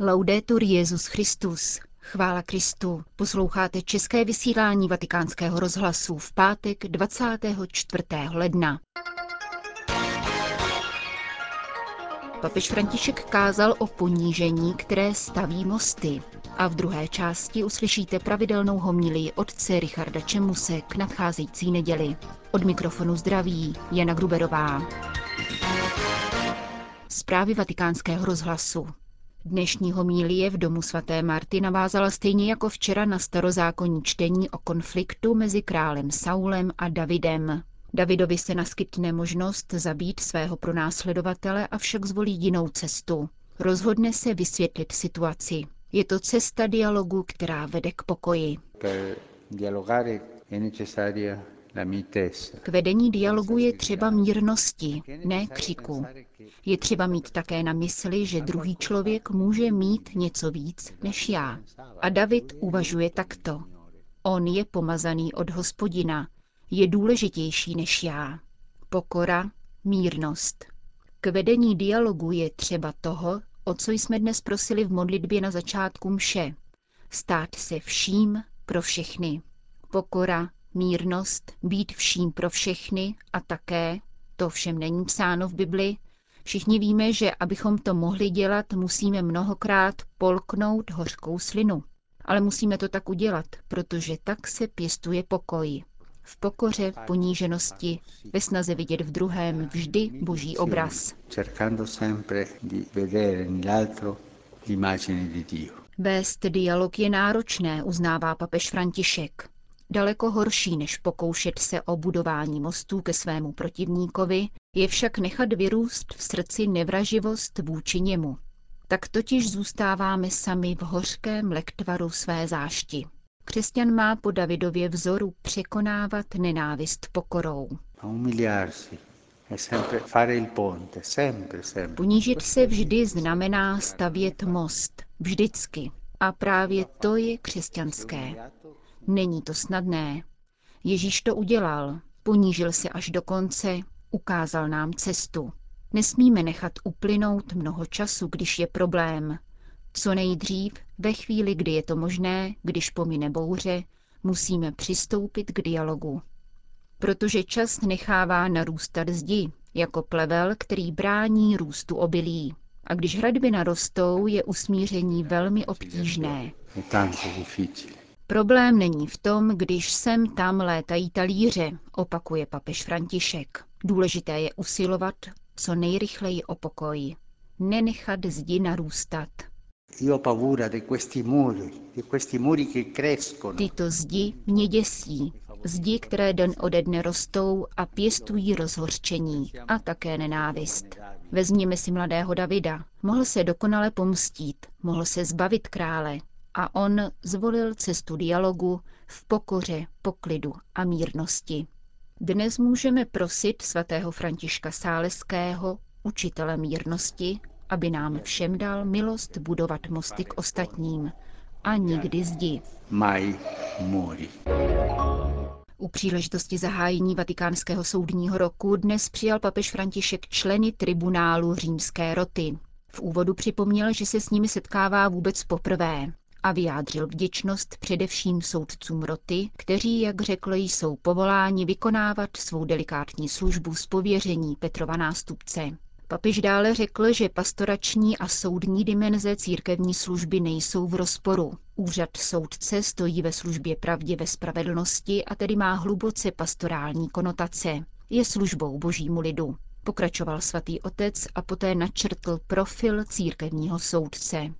Laudetur Jezus Christus. Chvála Kristu. Posloucháte české vysílání Vatikánského rozhlasu v pátek 24. ledna. Papež František kázal o ponížení, které staví mosty. A v druhé části uslyšíte pravidelnou homilii otce Richarda Čemuse k nadcházející neděli. Od mikrofonu zdraví Jana Gruberová. Zprávy vatikánského rozhlasu. Dnešní homílie v domu svaté Marty navázala stejně jako včera na starozákonní čtení o konfliktu mezi králem Saulem a Davidem. Davidovi se naskytne možnost zabít svého pronásledovatele, avšak zvolí jinou cestu. Rozhodne se vysvětlit situaci. Je to cesta dialogu, která vede k pokoji. K vedení dialogu je třeba mírnosti, ne křiku. Je třeba mít také na mysli, že druhý člověk může mít něco víc než já. A David uvažuje takto. On je pomazaný od hospodina, je důležitější než já. Pokora, mírnost. K vedení dialogu je třeba toho, o co jsme dnes prosili v modlitbě na začátku mše. Stát se vším pro všechny. Pokora, mírnost, být vším pro všechny a také, to všem není psáno v Bibli, všichni víme, že abychom to mohli dělat, musíme mnohokrát polknout hořkou slinu. Ale musíme to tak udělat, protože tak se pěstuje pokoj. V pokoře, poníženosti, ve snaze vidět v druhém vždy boží obraz. Vést dialog je náročné, uznává papež František daleko horší, než pokoušet se o budování mostů ke svému protivníkovi, je však nechat vyrůst v srdci nevraživost vůči němu. Tak totiž zůstáváme sami v hořkém lektvaru své zášti. Křesťan má po Davidově vzoru překonávat nenávist pokorou. Ponížit se vždy znamená stavět most. Vždycky. A právě to je křesťanské. Není to snadné. Ježíš to udělal, ponížil se až do konce, ukázal nám cestu. Nesmíme nechat uplynout mnoho času, když je problém. Co nejdřív, ve chvíli, kdy je to možné, když pomine bouře, musíme přistoupit k dialogu. Protože čas nechává narůstat zdi, jako plevel, který brání růstu obilí. A když hradby narostou, je usmíření velmi obtížné. Problém není v tom, když sem tam létají talíře, opakuje papež František. Důležité je usilovat co nejrychleji o pokoj. Nenechat zdi narůstat. Tyto zdi mě děsí. Zdi, které den ode dne rostou a pěstují rozhořčení a také nenávist. Vezměme si mladého Davida. Mohl se dokonale pomstít, mohl se zbavit krále, a on zvolil cestu dialogu v pokoře, poklidu a mírnosti. Dnes můžeme prosit svatého Františka Sáleského, učitele mírnosti, aby nám všem dal milost budovat mosty k ostatním a nikdy zdi. Mai muri. U příležitosti zahájení vatikánského soudního roku dnes přijal papež František členy tribunálu římské roty. V úvodu připomněl, že se s nimi setkává vůbec poprvé a vyjádřil vděčnost především soudcům roty, kteří, jak řekl, jsou povoláni vykonávat svou delikátní službu z pověření Petrova nástupce. Papiž dále řekl, že pastorační a soudní dimenze církevní služby nejsou v rozporu. Úřad soudce stojí ve službě pravdě ve spravedlnosti a tedy má hluboce pastorální konotace. Je službou božímu lidu. Pokračoval svatý otec a poté načrtl profil církevního soudce.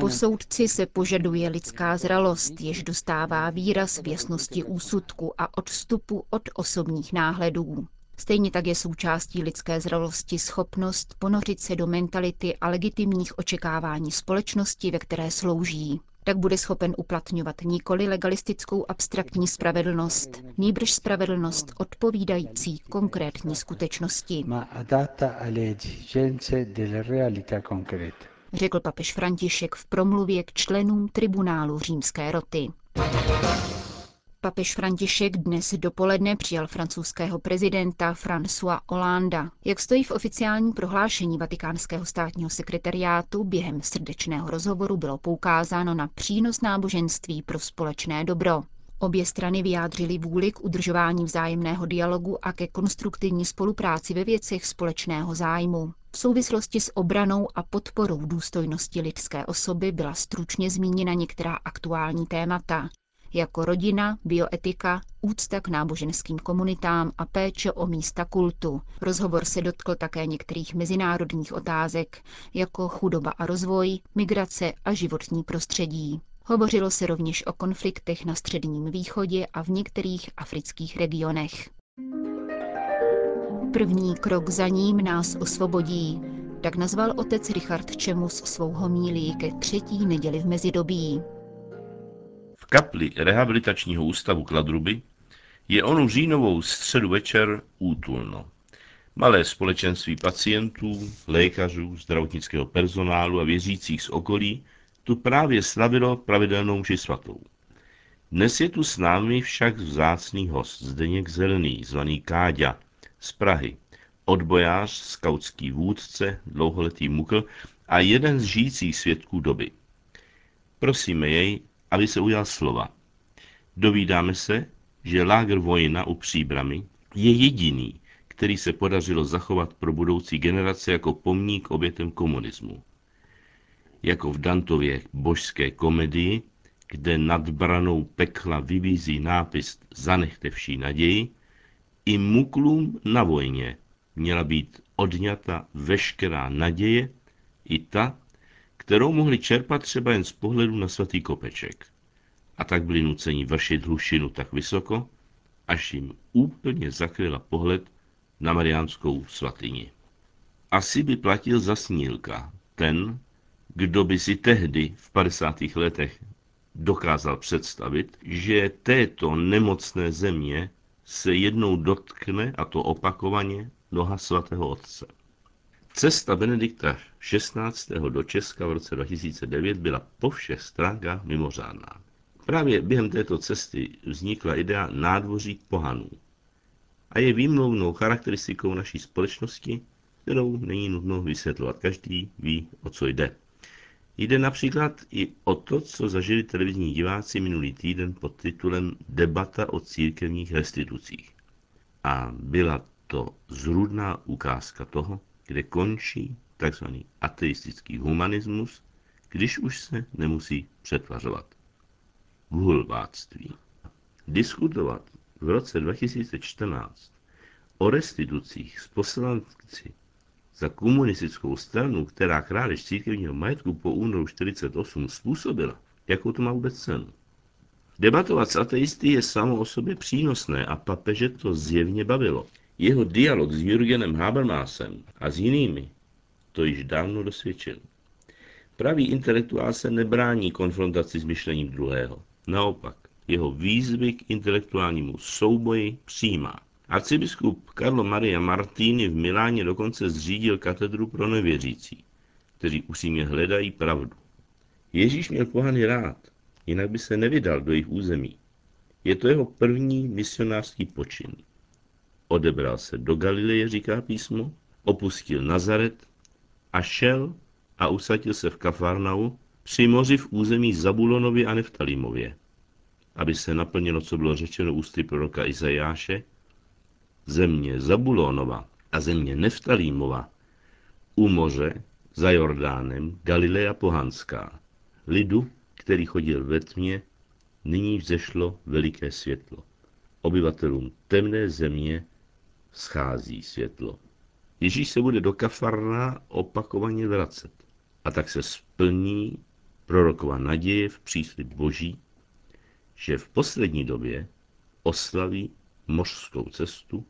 Po soudci se požaduje lidská zralost, jež dostává výraz v jasnosti úsudku a odstupu od osobních náhledů. Stejně tak je součástí lidské zralosti schopnost ponořit se do mentality a legitimních očekávání společnosti, ve které slouží tak bude schopen uplatňovat nikoli legalistickou abstraktní spravedlnost, nýbrž spravedlnost odpovídající konkrétní skutečnosti. Řekl papež František v promluvě k členům tribunálu římské roty. Papež František dnes dopoledne přijal francouzského prezidenta François Hollanda. Jak stojí v oficiálním prohlášení vatikánského státního sekretariátu, během srdečného rozhovoru bylo poukázáno na přínos náboženství pro společné dobro. Obě strany vyjádřily vůli k udržování vzájemného dialogu a ke konstruktivní spolupráci ve věcech společného zájmu. V souvislosti s obranou a podporou důstojnosti lidské osoby byla stručně zmíněna některá aktuální témata, jako rodina, bioetika, úcta k náboženským komunitám a péče o místa kultu. Rozhovor se dotkl také některých mezinárodních otázek, jako chudoba a rozvoj, migrace a životní prostředí. Hovořilo se rovněž o konfliktech na Středním východě a v některých afrických regionech. První krok za ním nás osvobodí. Tak nazval otec Richard Čemus svou homílí ke třetí neděli v mezidobí. Kapli rehabilitačního ústavu Kladruby je onu říjnovou středu večer útulno. Malé společenství pacientů, lékařů, zdravotnického personálu a věřících z okolí tu právě slavilo pravidelnou mši svatou. Dnes je tu s námi však vzácný host, Zdeněk Zelený, zvaný Káďa, z Prahy, odbojář, skautský vůdce, dlouholetý mukl a jeden z žijících svědků doby. Prosíme jej, aby se ujal slova. Dovídáme se, že lágr vojna u příbramy je jediný, který se podařilo zachovat pro budoucí generace jako pomník obětem komunismu jako v Dantově božské komedii, kde nad branou pekla vybízí nápis Zanechte vší naději, i muklům na vojně měla být odňata veškerá naděje, i ta, kterou mohli čerpat třeba jen z pohledu na svatý kopeček. A tak byli nuceni vršit hlušinu tak vysoko, až jim úplně zakryla pohled na mariánskou svatyni. Asi by platil za snílka ten, kdo by si tehdy v 50. letech dokázal představit, že této nemocné země se jednou dotkne, a to opakovaně, noha svatého otce. Cesta Benedikta XVI. do Česka v roce 2009 byla po všech stránkách mimořádná. Právě během této cesty vznikla idea nádvoří pohanů a je výmluvnou charakteristikou naší společnosti, kterou není nutno vysvětlovat. Každý ví, o co jde. Jde například i o to, co zažili televizní diváci minulý týden pod titulem Debata o církevních restitucích. A byla to zrůdná ukázka toho, kde končí tzv. ateistický humanismus, když už se nemusí přetvařovat. Vulváctví. Diskutovat v roce 2014 o restitucích s poslanci za komunistickou stranu, která krádež církevního majetku po únoru 48 způsobila, jakou to má vůbec cenu. Debatovat s ateisty je samo o sobě přínosné a papeže to zjevně bavilo. Jeho dialog s Jürgenem Habermasem a s jinými to již dávno dosvědčil. Pravý intelektuál se nebrání konfrontaci s myšlením druhého. Naopak, jeho výzvy k intelektuálnímu souboji přijímá. Arcibiskup Carlo Maria Martini v Miláně dokonce zřídil katedru pro nevěřící, kteří upřímně hledají pravdu. Ježíš měl pohany rád, jinak by se nevydal do jejich území. Je to jeho první misionářský počin. Odebral se do Galileje, říká písmo, opustil Nazaret a šel a usadil se v Kafarnau při moři v území Zabulonově a Neftalímově, aby se naplnilo, co bylo řečeno ústy proroka Izajáše, země Zabulonova a země Neftalímova, u moře, za Jordánem, Galilea pohanská. Lidu, který chodil ve tmě, nyní vzešlo veliké světlo. Obyvatelům temné země schází světlo. Ježíš se bude do Kafarna opakovaně vracet. A tak se splní prorokova naděje v příslip Boží, že v poslední době oslaví mořskou cestu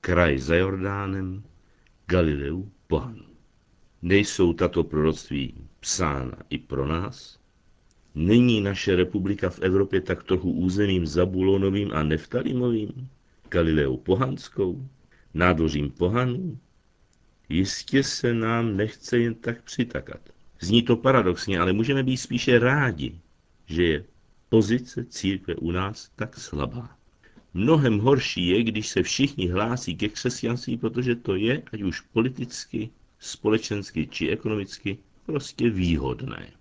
kraj za Jordánem, Galileu, pohanů. Nejsou tato proroctví psána i pro nás? Není naše republika v Evropě tak trochu územím Zabulonovým a Neftalimovým? Galileou pohanskou? Nádvořím pohanů? Jistě se nám nechce jen tak přitakat. Zní to paradoxně, ale můžeme být spíše rádi, že je pozice církve u nás tak slabá. Mnohem horší je, když se všichni hlásí ke křesťanství, protože to je, ať už politicky, společensky či ekonomicky, prostě výhodné.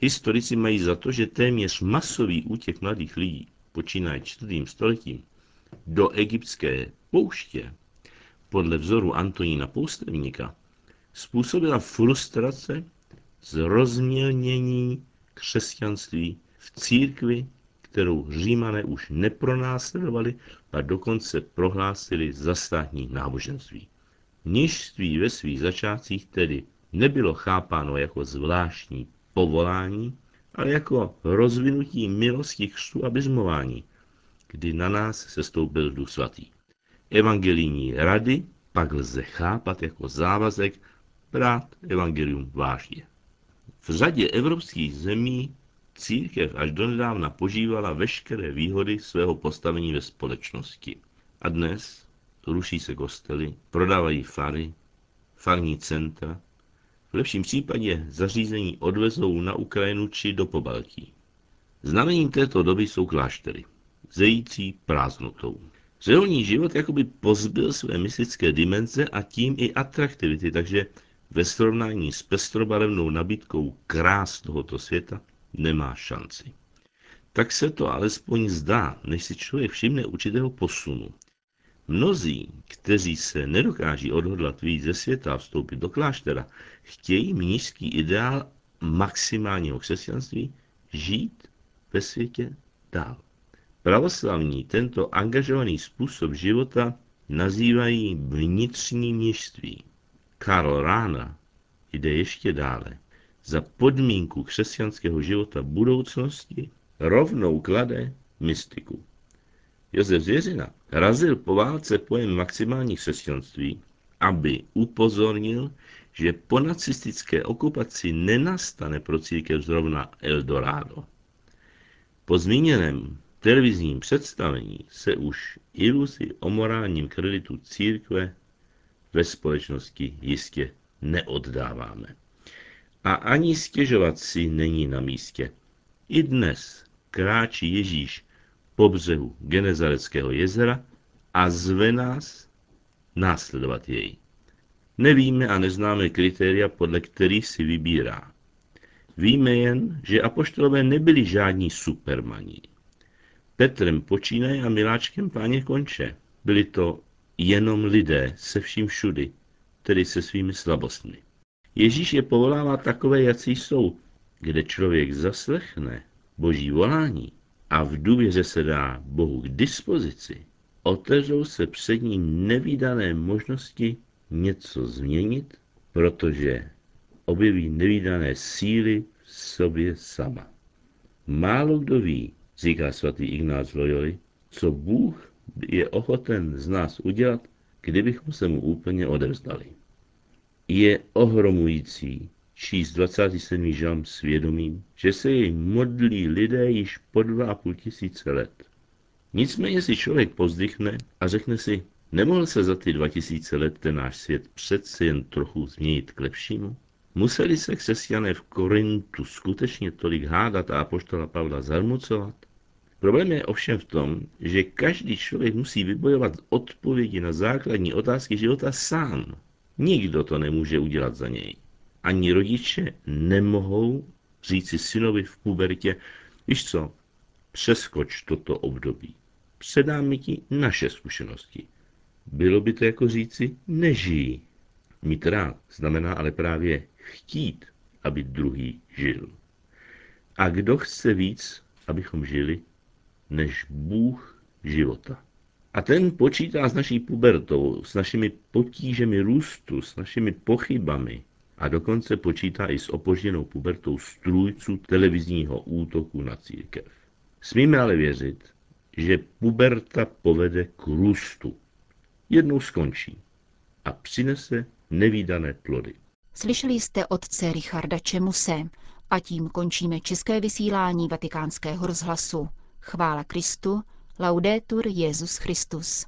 Historici mají za to, že téměř masový útěk mladých lidí, počínaje čtvrtým stoletím, do egyptské pouště, podle vzoru Antonína Poustevníka, způsobila frustrace z rozmělnění křesťanství v církvi, kterou římané už nepronásledovali a dokonce prohlásili za státní náboženství. Mnižství ve svých začátcích tedy nebylo chápáno jako zvláštní povolání, ale jako rozvinutí milosti křtu a bizmování, kdy na nás se stoupil duch svatý. Evangelijní rady pak lze chápat jako závazek brát evangelium vážně. V řadě evropských zemí církev až donedávna požívala veškeré výhody svého postavení ve společnosti. A dnes ruší se kostely, prodávají fary, farní centra, v lepším případě zařízení odvezou na Ukrajinu či do Pobaltí. Znamením této doby jsou kláštery, zející prázdnotou. Řeholní život jakoby pozbyl své mystické dimenze a tím i atraktivity, takže ve srovnání s pestrobarevnou nabídkou krás tohoto světa nemá šanci. Tak se to alespoň zdá, než si člověk všimne určitého posunu. Mnozí, kteří se nedokáží odhodlat víc ze světa a vstoupit do kláštera, chtějí mnižský ideál maximálního křesťanství žít ve světě dál. Pravoslavní tento angažovaný způsob života nazývají vnitřní mnižství. Karl Rána jde ještě dále. Za podmínku křesťanského života budoucnosti rovnou klade mystiku. Josef Zvěřina razil po válce pojem maximální křesťanství, aby upozornil, že po nacistické okupaci nenastane pro církev zrovna Eldorado. Po zmíněném televizním představení se už iluzi o morálním kreditu církve ve společnosti jistě neoddáváme. A ani stěžovat si není na místě. I dnes kráčí Ježíš po břehu Genezareckého jezera a zve nás následovat jej. Nevíme a neznáme kritéria, podle kterých si vybírá. Víme jen, že apoštolové nebyli žádní supermani. Petrem počínaje a miláčkem páně konče. Byli to jenom lidé se vším všudy, tedy se svými slabostmi. Ježíš je povolává takové, jací jsou, kde člověk zaslechne boží volání a v důvěře se dá Bohu k dispozici, otevřou se před ním nevýdané možnosti něco změnit, protože objeví nevýdané síly v sobě sama. Málo kdo ví, říká svatý Ignác Loyoli, co Bůh je ochoten z nás udělat, kdybychom se mu úplně odevzdali. Je ohromující číst 27. žalm svědomím, že se jej modlí lidé již po dva a půl tisíce let. Nicméně si člověk pozdychne a řekne si, nemohl se za ty 2000 let ten náš svět přece jen trochu změnit k lepšímu? Museli se křesťané v Korintu skutečně tolik hádat a apoštola Pavla zarmucovat? Problém je ovšem v tom, že každý člověk musí vybojovat odpovědi na základní otázky života sám. Nikdo to nemůže udělat za něj. Ani rodiče nemohou říci synovi v pubertě, víš co, přeskoč toto období. Předáme ti naše zkušenosti. Bylo by to jako říci nežijí. Mít rád znamená ale právě chtít, aby druhý žil. A kdo chce víc, abychom žili, než Bůh života. A ten počítá s naší pubertou, s našimi potížemi růstu, s našimi pochybami a dokonce počítá i s opožděnou pubertou strůjců televizního útoku na církev. Smíme ale věřit, že puberta povede k růstu. Jednou skončí a přinese nevýdané plody. Slyšeli jste otce Richarda Čemuse a tím končíme české vysílání vatikánského rozhlasu. Chvála Kristu, laudetur Jezus Christus.